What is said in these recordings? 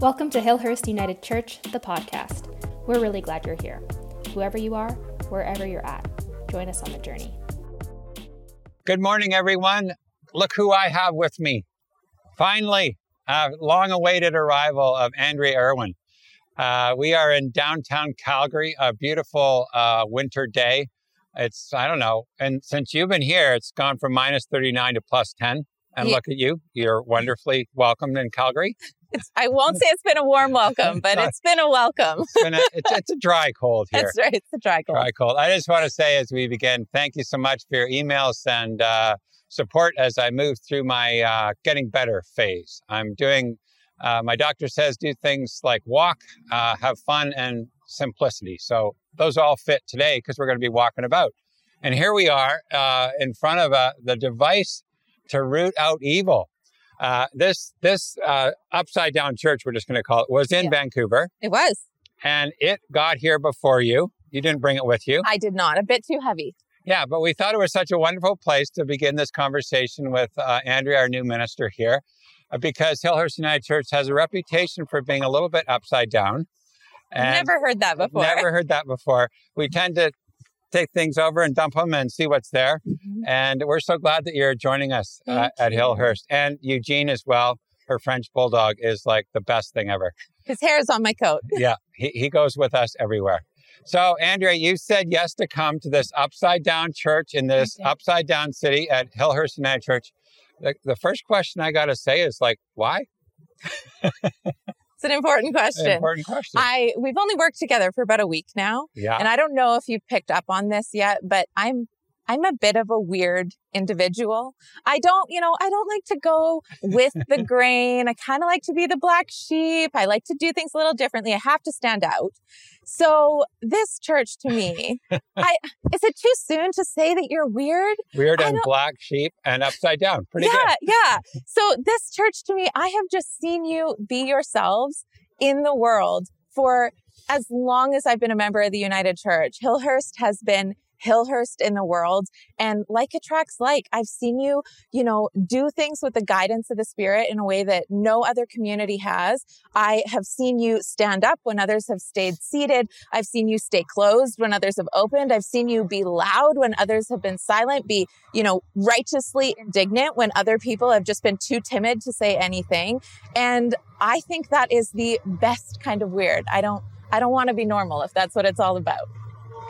Welcome to Hillhurst United Church, the podcast. We're really glad you're here. Whoever you are, wherever you're at, join us on the journey. Good morning, everyone. Look who I have with me. Finally, a long awaited arrival of Andrea Irwin. Uh, we are in downtown Calgary, a beautiful uh, winter day. It's, I don't know, and since you've been here, it's gone from minus 39 to plus 10. And Yeah. look at you. You're wonderfully welcomed in Calgary. It's, I won't say it's been a warm welcome, but it's been a welcome. It's, been a, it's, it's a dry cold here. That's right. It's a dry cold. Dry cold. I just want to say as we begin, thank you so much for your emails and uh, support as I move through my uh, getting better phase. I'm doing, uh, my doctor says, do things like walk, uh, have fun, and simplicity. So those all fit today because we're going to be walking about. And here we are uh, in front of uh, the device to root out evil. Uh, this this uh, upside down church, we're just going to call it, was in Yeah. Vancouver, It was. and it got here before you. You didn't bring it with you. I did not. A bit too heavy. Yeah, but we thought it was such a wonderful place to begin this conversation with uh, Andrea, our new minister here, uh, because Hillhurst United Church has a reputation for being a little bit upside down. I never heard that before. Never heard that before. We tend to take things over and dump them and see what's there. And we're so glad that you're joining us uh, at. Hillhurst. And Eugene as well. Her French bulldog is like the best thing ever. His hair is on my coat. yeah, he, he goes with us everywhere. So, Andrea, you said yes to come to this upside down church in this upside down city at Hillhurst United Church. The, the first question I got to say is like, why? It's an important An question. important question. I we've only worked together for about a week now, yeah. and I don't know if you've picked up on this yet, but I'm I'm a bit of a weird individual. I don't, you know, I don't like to go with the grain. I kind of like to be the black sheep. I like to do things a little differently. I have to stand out. So this church to me, I is it too soon to say that you're weird? Weird and black sheep and upside down. Pretty good. yeah, good. yeah. So this church to me, I have just seen you be yourselves in the world for as long as I've been a member of the United Church. Hillhurst has been Hillhurst in the world. And like attracts like, I've seen you, you know, do things with the guidance of the Spirit in a way that no other community has. I have seen you stand up when others have stayed seated. I've seen you stay closed when others have opened. I've seen you be loud when others have been silent, be, you know, righteously indignant when other people have just been too timid to say anything. And I think that is the best kind of weird. I don't I don't want to be normal if that's what it's all about.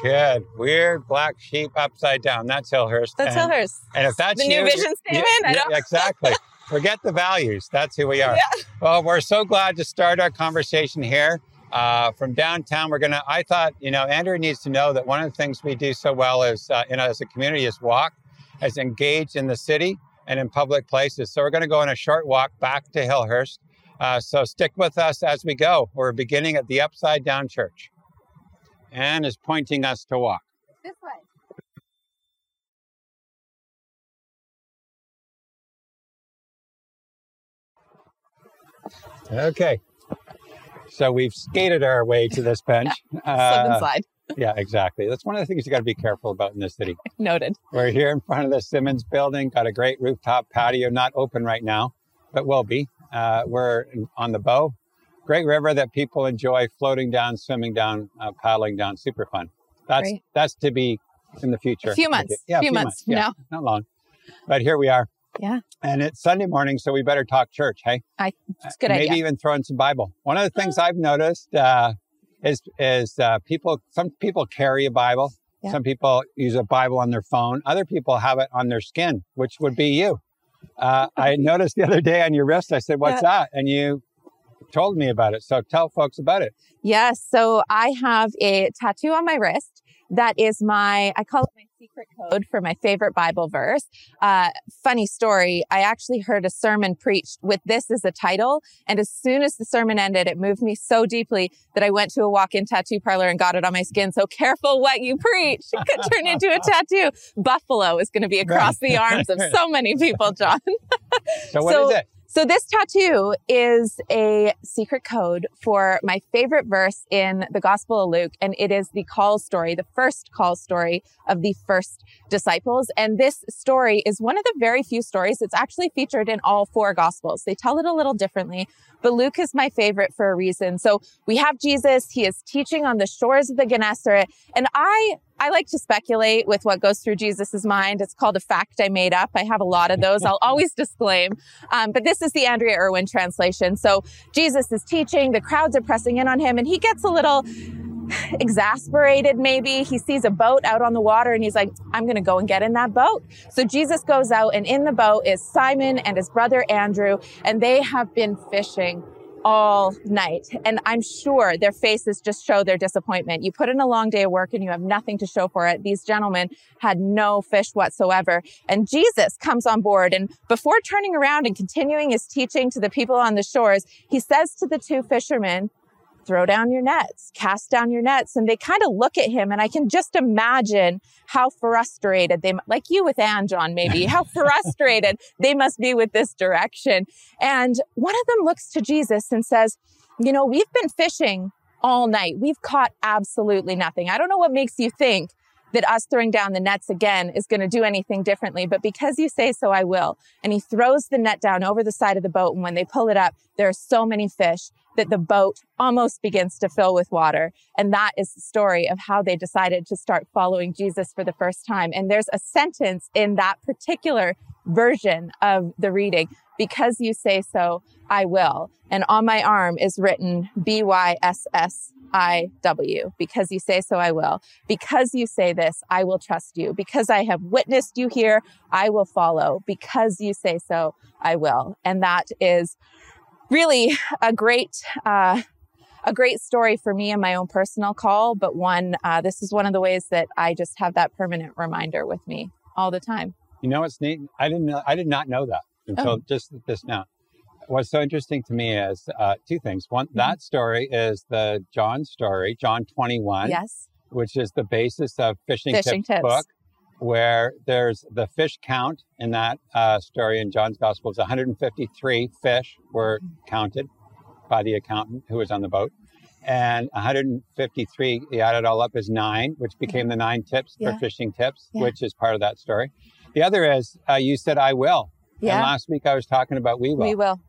Good. Weird black sheep upside down. That's Hillhurst. That's and, Hillhurst. And if that's The you, new you- vision statement? Don't- exactly. Forget the values. That's who we are. Yeah. Well, we're so glad to start our conversation here. Uh, from downtown, we're gonna. I thought, you know, Andrea needs to know that one of the things we do so well is, uh, you know, as a community, is walk, is engage in the city and in public places. So we're going to go on a short walk back to Hillhurst. Uh, so stick with us as we go. We're beginning at the Upside Down Church. Anne is pointing us to walk. This way. Okay. So we've skated our way to this bench. Slip and Uh, slide. yeah, exactly. That's one of the things you got to be careful about in this city. Noted. We're here in front of the Simmons building, got a great rooftop patio, not open right now, but will be. Uh, we're on the bow. Great river that people enjoy floating down, swimming down, uh, paddling down. Super fun. That's Great. that's to be in the future. A few months. Yeah, a few months. Yeah, No. not long. But here we are. Yeah. And it's Sunday morning, so we better talk church, hey? I, It's a good idea. Maybe idea. even throw in some Bible. One of the things I've noticed uh, is is uh, people. Some people carry a Bible. Yeah. Some people use a Bible on their phone. Other people have it on their skin, which would be you. Uh, I noticed the other day on your wrist. I said, "What's that?" And you told me about it. So tell folks about it. Yes. So I have a tattoo on my wrist that is my, I call it my secret code for my favorite Bible verse. Uh, funny story. I actually heard a sermon preached with this as a title. And as soon as the sermon ended, it moved me so deeply that I went to a walk in tattoo parlor and got it on my skin. So careful what you preach. It could turn into a tattoo. Buffalo is going to be across the arms of so many people, John. So what is So- it? So this tattoo is a secret code for my favorite verse in the Gospel of Luke. And it is the call story, the first call story of the first disciples. And this story is one of the very few stories that's actually featured in all four Gospels. They tell it a little differently, but Luke is my favorite for a reason. So we have Jesus. He is teaching on the shores of the Gennesaret. And I, I like to speculate with what goes through Jesus's mind. It's called a fact I made up. I have a lot of those. I'll always disclaim. Um, but this is the Andrea Irwin translation. So Jesus is teaching, the crowds are pressing in on him, and he gets a little exasperated maybe he sees a boat out on the water and he's like i'm going to go and get in that boat so jesus goes out and in the boat is simon and his brother andrew and they have been fishing all night. And I'm sure their faces just show their disappointment. You put in a long day of work and you have nothing to show for it. These gentlemen had no fish whatsoever. And Jesus comes on board. And before turning around and continuing his teaching to the people on the shores, he says to the two fishermen, throw down your nets, cast down your nets. And they kind of look at him and I can just imagine how frustrated they, like you with Ann, John, maybe, how frustrated they must be with this direction. And one of them looks to Jesus and says, you know, we've been fishing all night. We've caught absolutely nothing. I don't know what makes you think that us throwing down the nets again is going to do anything differently, but because you say so, I will. And he throws the net down over the side of the boat. And when they pull it up, there are so many fish that the boat almost begins to fill with water. And that is the story of how they decided to start following Jesus for the first time. And there's a sentence in that particular version of the reading because you say so, I will. And on my arm is written B Y S S I W. Because you say so, I will. Because you say this, I will trust you. Because I have witnessed you here, I will follow. Because you say so, I will. And that is really a great, uh, a great story for me and my own personal call, but one, uh, this is one of the ways that I just have that permanent reminder with me all the time. You know what's neat? I didn't know, I did not know that until oh. just this now. What's so interesting to me is uh, two things. One, mm-hmm. that story is the John story, John 21. Yes. Which is the basis of Fishing, Fishing Tips, Tips. book, where there's the fish count in that uh, story in John's Gospel. It's 153 fish were counted by the accountant who was on the boat. And 153, he added all up is nine, which became the nine tips yeah. for fishing tips, yeah. which is part of that story. The other is uh, you said, I will. Yeah. And last week I was talking about we will. We will.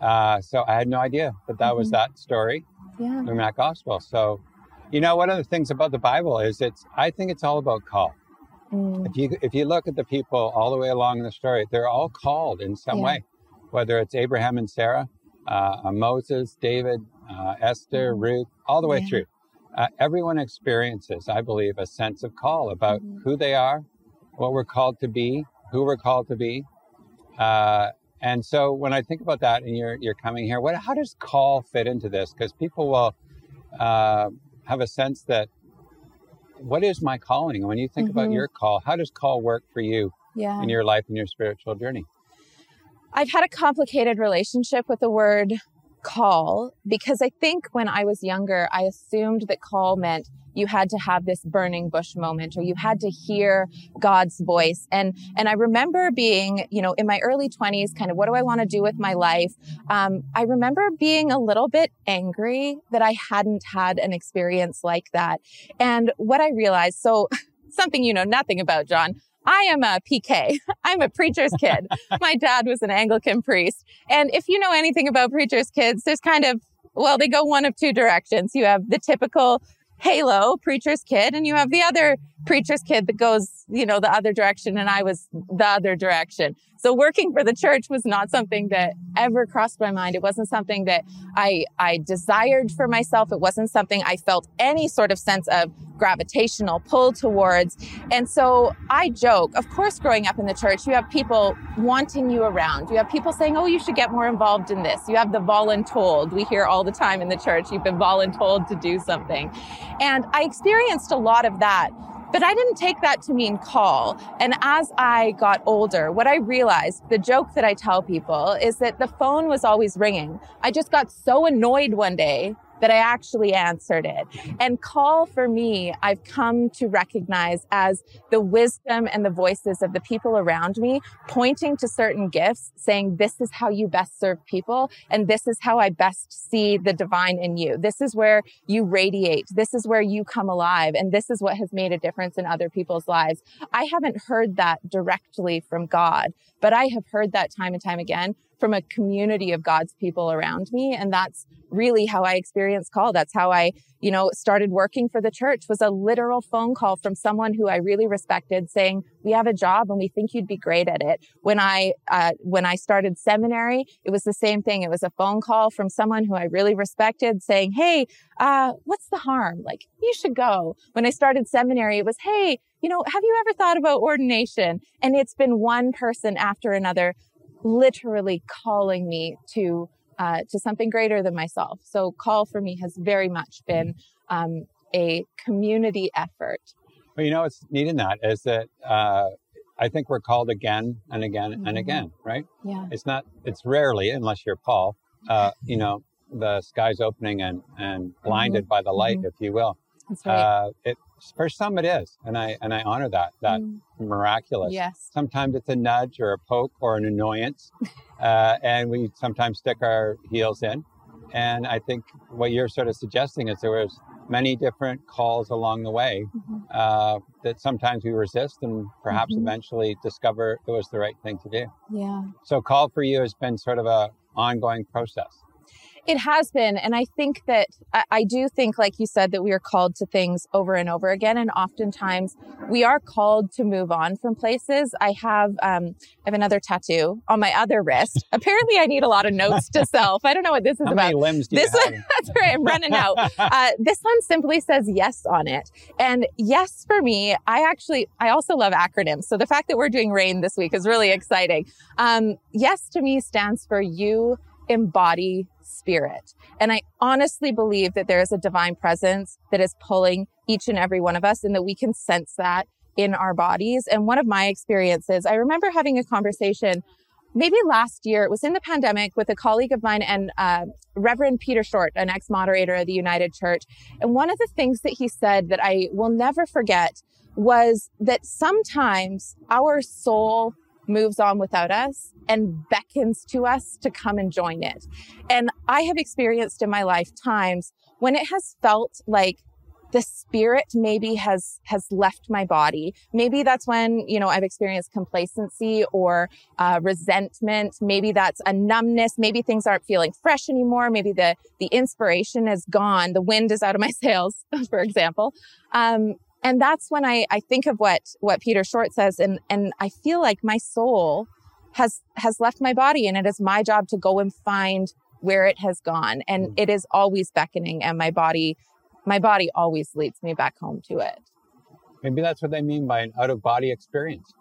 Uh, so I had no idea that that mm-hmm. was that story yeah. in that gospel. So, you know, one of the things about the Bible is it's, I think it's all about call. Mm. If you if you look at the people all the way along the story, they're all called in some yeah. way, whether it's Abraham and Sarah, uh, Moses, David, uh, Esther, mm. Ruth, all the way yeah. through. Uh, everyone experiences, I believe, a sense of call about mm. who they are, what we're called to be, who we're called to be. Uh, and so when I think about that, and you're you're coming here, what how does call fit into this? Because people will uh, have a sense that what is my calling? When you think mm-hmm. about your call, how does call work for you yeah. in your life and your spiritual journey? I've had a complicated relationship with the word call because I think when I was younger, I assumed that call meant you had to have this burning bush moment or you had to hear God's voice. And, and I remember being, you know, in my early twenties, kind of, what do I want to do with my life? Um, I remember being a little bit angry that I hadn't had an experience like that. And what I realized, so something you know nothing about, John. I am a PK. I'm a preacher's kid. My dad was an Anglican priest. And if you know anything about preacher's kids, there's kind of, well, they go one of two directions. You have the typical halo preacher's kid and you have the other preacher's kid that goes you know the other direction and i was the other direction so working for the church was not something that ever crossed my mind it wasn't something that i i desired for myself it wasn't something i felt any sort of sense of gravitational pull towards. And so I joke, of course, growing up in the church, you have people wanting you around. You have people saying, oh, you should get more involved in this. You have the voluntold. We hear all the time in the church, you've been voluntold to do something. And I experienced a lot of that. But I didn't take that to mean call. And as I got older, what I realized, the joke that I tell people is that the phone was always ringing. I just got so annoyed one day that I actually answered it. And call for me, I've come to recognize as the wisdom and the voices of the people around me, pointing to certain gifts, saying, this is how you best serve people. And this is how I best see the divine in you. This is where you radiate. This is where you come alive. And this is what has made a difference in other people's lives. I haven't heard that directly from God, but I have heard that time and time again from a community of God's people around me. And that's really how I experienced call. That's how I, you know, started working for the church was a literal phone call from someone who I really respected saying, we have a job and we think you'd be great at it. When I, uh, when I started seminary, it was the same thing. It was a phone call from someone who I really respected saying, Hey, uh, what's the harm? Like, you should go. When I started seminary, it was, Hey, you know, have you ever thought about ordination? And it's been one person after another literally calling me to uh, to something greater than myself. So call for me has very much been um, a community effort. Well, you know what's neat in that is that uh, I think we're called again and again mm-hmm. and again, right? Yeah. It's not. It's rarely, unless you're Paul. Uh, you know, the sky's opening and and blinded mm-hmm. by the light, mm-hmm. if you will. That's right. Uh, it for some it is, and I and I honor that that mm. miraculous. Yes. Sometimes it's a nudge or a poke or an annoyance, uh, and we sometimes stick our heels in. And I think what you're sort of suggesting is there was many different calls along the way mm-hmm. uh, that sometimes we resist and perhaps mm-hmm. eventually discover it was the right thing to do. Yeah. So call for you has been sort of a ongoing process. It has been. And I think that I, I, do think, like you said, that we are called to things over and over again. And oftentimes we are called to move on from places. I have, um, I have another tattoo on my other wrist. Apparently I need a lot of notes to self. I don't know what this is How about. Many limbs do this you one, that's right. I'm running out. Uh, this one simply says yes on it. And yes for me, I actually, I also love acronyms. So the fact that we're doing RAIN this week is really exciting. Um, yes to me stands for you embody spirit. And I honestly believe that there is a divine presence that is pulling each and every one of us and that we can sense that in our bodies. And one of my experiences, I remember having a conversation maybe last year, it was in the pandemic with a colleague of mine and uh, Reverend Peter Short, an ex moderator of the United Church. And one of the things that he said that I will never forget was that sometimes our soul moves on without us and beckons to us to come and join it. And I have experienced in my life times when it has felt like the spirit maybe has has left my body. Maybe that's when you know i've experienced complacency or uh, resentment. Maybe that's a numbness. Maybe things aren't feeling fresh anymore. Maybe the the inspiration is gone. The wind is out of my sails for example. Um, and that's when I, I think of what, what Peter Short says. And, and I feel like my soul has, has left my body and it is my job to go and find where it has gone. And mm. it is always beckoning and my body, my body always leads me back home to it. Maybe that's what they mean by an out of body experience.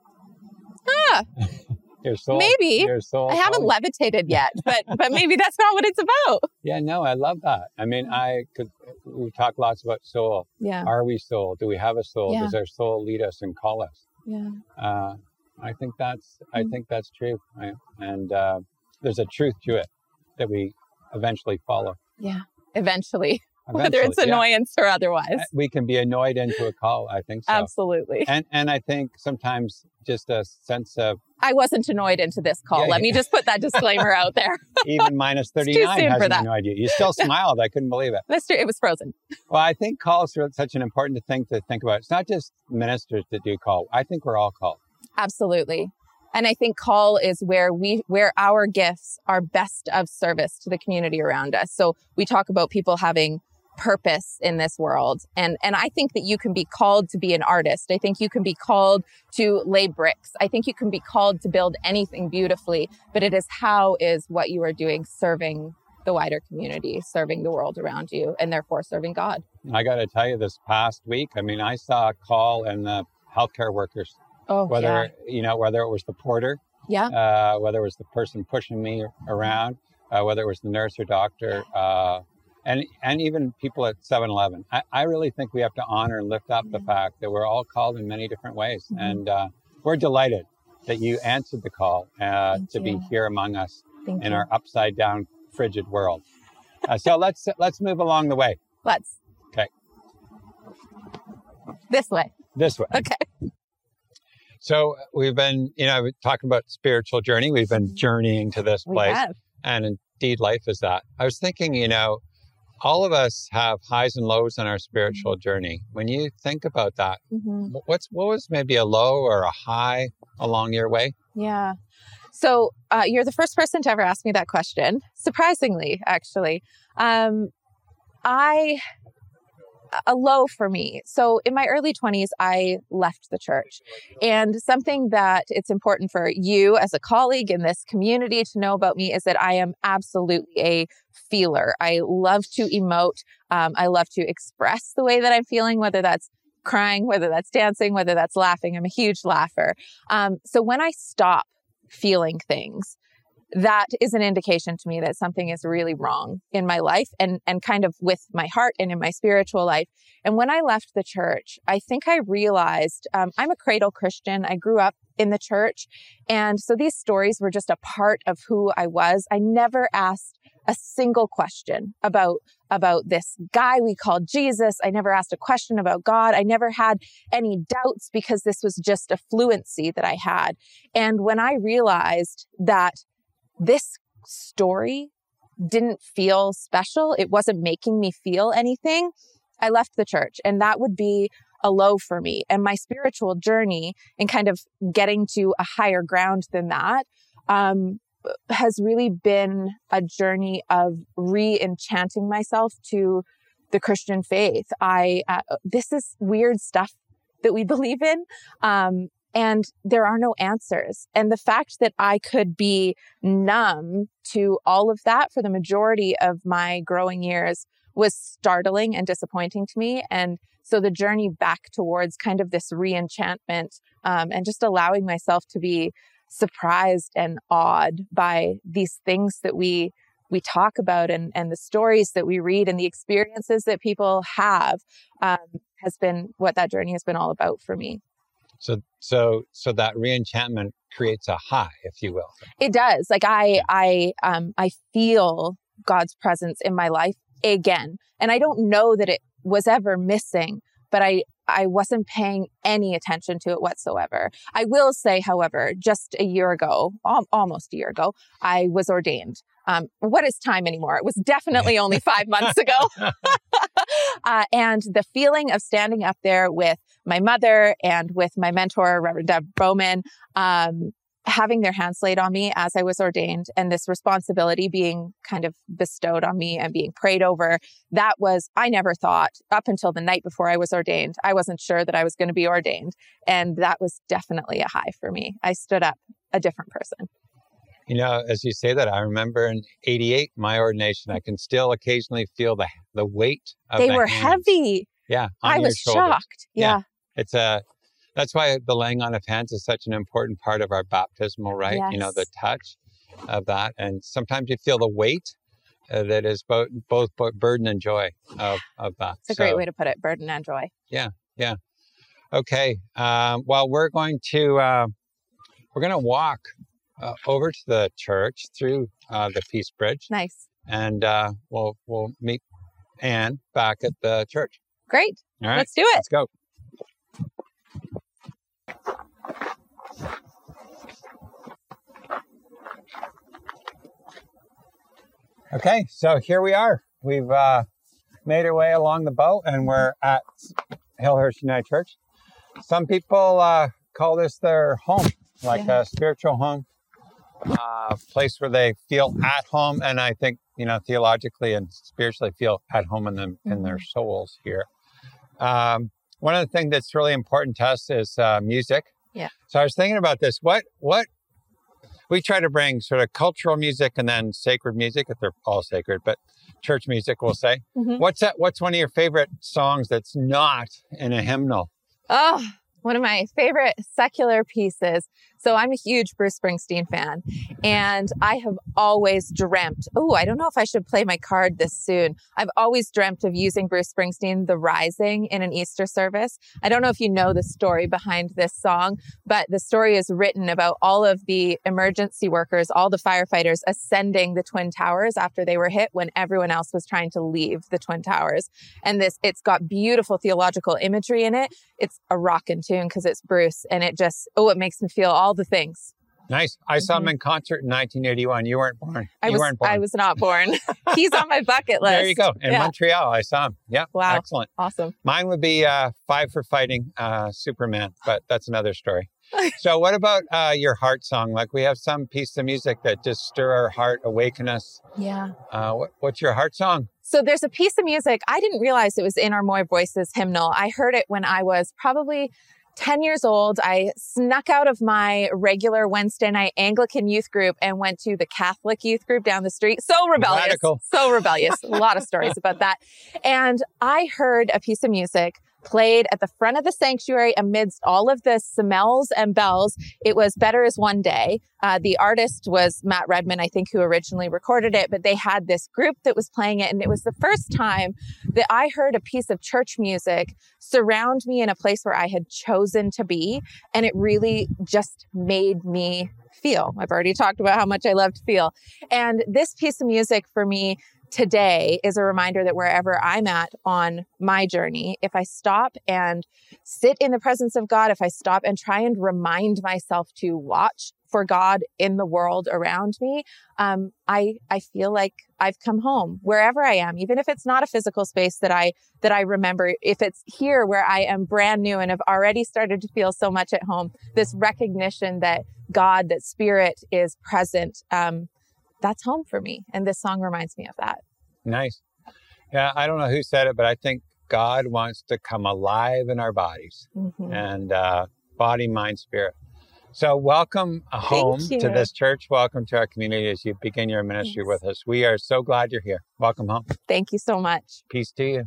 Ah, Your soul. Maybe. Your soul. I haven't always... levitated yet, but but maybe that's not what it's about. Yeah, no, I love that. I mean, I could. We talk lots about soul. Yeah. Are we soul? Do we have a soul? Yeah. Does our soul lead us and call us? Yeah. Uh, I think that's. I mm. think that's true. And uh, there's a truth to it that we eventually follow. Yeah. Eventually. Whether it's annoyance yeah. or otherwise. Eh, we can be annoyed into a call. I think so. Absolutely. And and I think sometimes just a sense of I wasn't annoyed into this call. Yeah, Let yeah. me just put that disclaimer out there. Even minus 39 hasn't annoyed you. You still smiled. I couldn't believe it. Mister. It was frozen. Well, I think calls are such an important thing to think about. It's not just ministers that do call. I think we're all called. Absolutely. And I think call is where we, where our gifts are best of service to the community around us. So we talk about people having purpose in this world. And, and I think that you can be called to be an artist. I think you can be called to lay bricks. I think you can be called to build anything beautifully, but it is how is what you are doing serving the wider community, serving the world around you, and therefore serving God. I got to tell you, this past week, I mean, I saw a call in the healthcare workers. Oh, whether yeah. you know whether it was the porter, yeah, uh, whether it was the person pushing me around, uh, whether it was the nurse or doctor, uh, and and even people at 7-Eleven. I, I really think we have to honor and lift up the fact that we're all called in many different ways, mm-hmm. and uh, we're delighted that you answered the call uh, to you. be here among us Thank in you. our upside down, frigid world. Uh, so let's let's move along the way. Let's. Okay. This way. This way. Okay. So we've been, you know, talking about spiritual journey. We've been journeying to this We place, have. and indeed, life is that. I was thinking, you know, all of us have highs and lows in our spiritual journey. When you think about that, Mhm. what's what was maybe a low or a high along your way? Yeah. So uh, you're the first person to ever ask me that question. Surprisingly, actually, um, I a low for me. So in my early 20s, I left the church, and something that it's important for you as a colleague in this community to know about me is that I am absolutely a feeler. I love to emote. Um, I love to express the way that I'm feeling, whether that's crying, whether that's dancing, whether that's laughing. I'm a huge laugher. Um, so when I stop feeling things, that is an indication to me that something is really wrong in my life and, and kind of with my heart and in my spiritual life. And when I left the church, I think I realized um, I'm a cradle Christian. I grew up in the church. And so these stories were just a part of who I was. I never asked a single question about about this guy we called Jesus. I never asked a question about God. I never had any doubts because this was just a fluency that I had. And when I realized that this story didn't feel special, it wasn't making me feel anything, I left the church. And that would be a low for me. And my spiritual journey and kind of getting to a higher ground than that um, has really been a journey of re-enchanting myself to the Christian faith. I uh, this is weird stuff that we believe in, um, and there are no answers. And the fact that I could be numb to all of that for the majority of my growing years was startling and disappointing to me. And so the journey back towards kind of this re-enchantment um, and just allowing myself to be surprised and awed by these things that we we talk about and, and the stories that we read and the experiences that people have um, has been what that journey has been all about for me. So so so that reenchantment creates a high, if you will. It does. Like I I um I feel God's presence in my life again. And I don't know that it was ever missing, but I I wasn't paying any attention to it whatsoever. I will say, however, just a year ago, al- almost a year ago, I was ordained. Um, what is time anymore? It was definitely only five months ago. uh, and the feeling of standing up there with my mother and with my mentor, Reverend Deb Bowman, um, having their hands laid on me as I was ordained and this responsibility being kind of bestowed on me and being prayed over, that was, I never thought up until the night before I was ordained, I wasn't sure that I was going to be ordained. And that was definitely a high for me. I stood up a different person. You know, as you say that, I remember in '88 my ordination. I can still occasionally feel the the weight. Of they the were hands. heavy. Yeah, I was shoulders. shocked. Yeah. Yeah. It's a that's why the laying on of hands is such an important part of our baptismal rite. You know, the touch of that, and sometimes you feel the weight uh, that is both both burden and joy of of that. It's a great way to put it burden and joy. Yeah, yeah. Okay. Um, well, we're going to uh, we're going to walk uh, over to the church through uh, the Peace Bridge, Nice. and uh, we'll we'll meet Anne back at the church. Great. All right. Let's do it. Let's go. Okay, so here we are. We've uh, made our way along the boat and we're at Hillhurst United Church. Some people uh, call this their home, like Yeah. a spiritual home, a place where they feel at home. And I think, you know, theologically and spiritually feel at home in them in their souls here. Um, one of the things that's really important to us is uh, music. Yeah. So I was thinking about this. What what we try to bring sort of cultural music and then sacred music, if they're all sacred, but church music, we'll say. Mhm. What's that? What's one of your favorite songs that's not in a hymnal? Oh, one of my favorite secular pieces. So I'm a huge Bruce Springsteen fan. And I have always dreamt, oh, I don't know if I should play my card this soon. I've always dreamt of using Bruce Springsteen, The Rising, in an Easter service. I don't know if you know the story behind this song, but the story is written about all of the emergency workers, all the firefighters ascending the Twin Towers after they were hit when everyone else was trying to leave the Twin Towers. And this, it's got beautiful theological imagery in it. It's a rockin' tune because it's Bruce and it just, oh, it makes me feel all the things. Nice. I saw him mm-hmm. in concert in 1981. You weren't born. I you was, weren't born. I was not born. He's on my bucket list. There you go. In yeah. Montreal, I saw him. Yeah. Wow. Excellent. Awesome. Mine would be uh, Five for Fighting uh, Superman, but that's another story. so, what about uh, your heart song? Like, we have some piece of music that just stir our heart, awaken us. Yeah. Uh, what, what's your heart song? So there's a piece of music. I didn't realize it was in our More Voices hymnal. I heard it when I was probably 10 years old, I snuck out of my regular Wednesday night Anglican youth group and went to the Catholic youth group down the street. So rebellious. Radical. So rebellious. a lot of stories about that. And I heard a piece of music played at the front of the sanctuary amidst all of the smells and bells. It was Better Is One Day. Uh, the artist was Matt Redman, I think, who originally recorded it, but they had this group that was playing it. And it was the first time that I heard a piece of church music surround me in a place where I had chosen to be. And it really just made me feel. I've already talked about how much I love to feel. And this piece of music for me today is a reminder that wherever I'm at on my journey, if I stop and sit in the presence of God, if I stop and try and remind myself to watch for God in the world around me, um, I I feel like I've come home wherever I am, even if it's not a physical space that I that I remember. If it's here where I am brand new and have already started to feel so much at home, this recognition that God, that Spirit is present. Um, that's home for me. And this song reminds me of that. Nice. Yeah, I don't know who said it, but I think God wants to come alive in our bodies mm-hmm. and uh, body, mind, spirit. So, welcome home to this church. Welcome to our community as you begin your ministry Thanks. with us. We are so glad you're here. Welcome home. Thank you so much. Peace to you.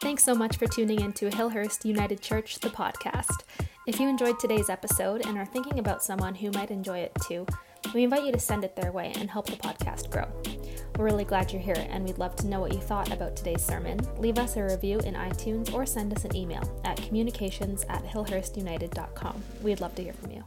Thanks so much for tuning in to Hillhurst United Church, the podcast. If you enjoyed today's episode and are thinking about someone who might enjoy it too, we invite you to send it their way and help the podcast grow. We're really glad you're here, and we'd love to know what you thought about today's sermon. Leave us a review in iTunes or send us an email at communications at hillhurstunited.com. We'd love to hear from you.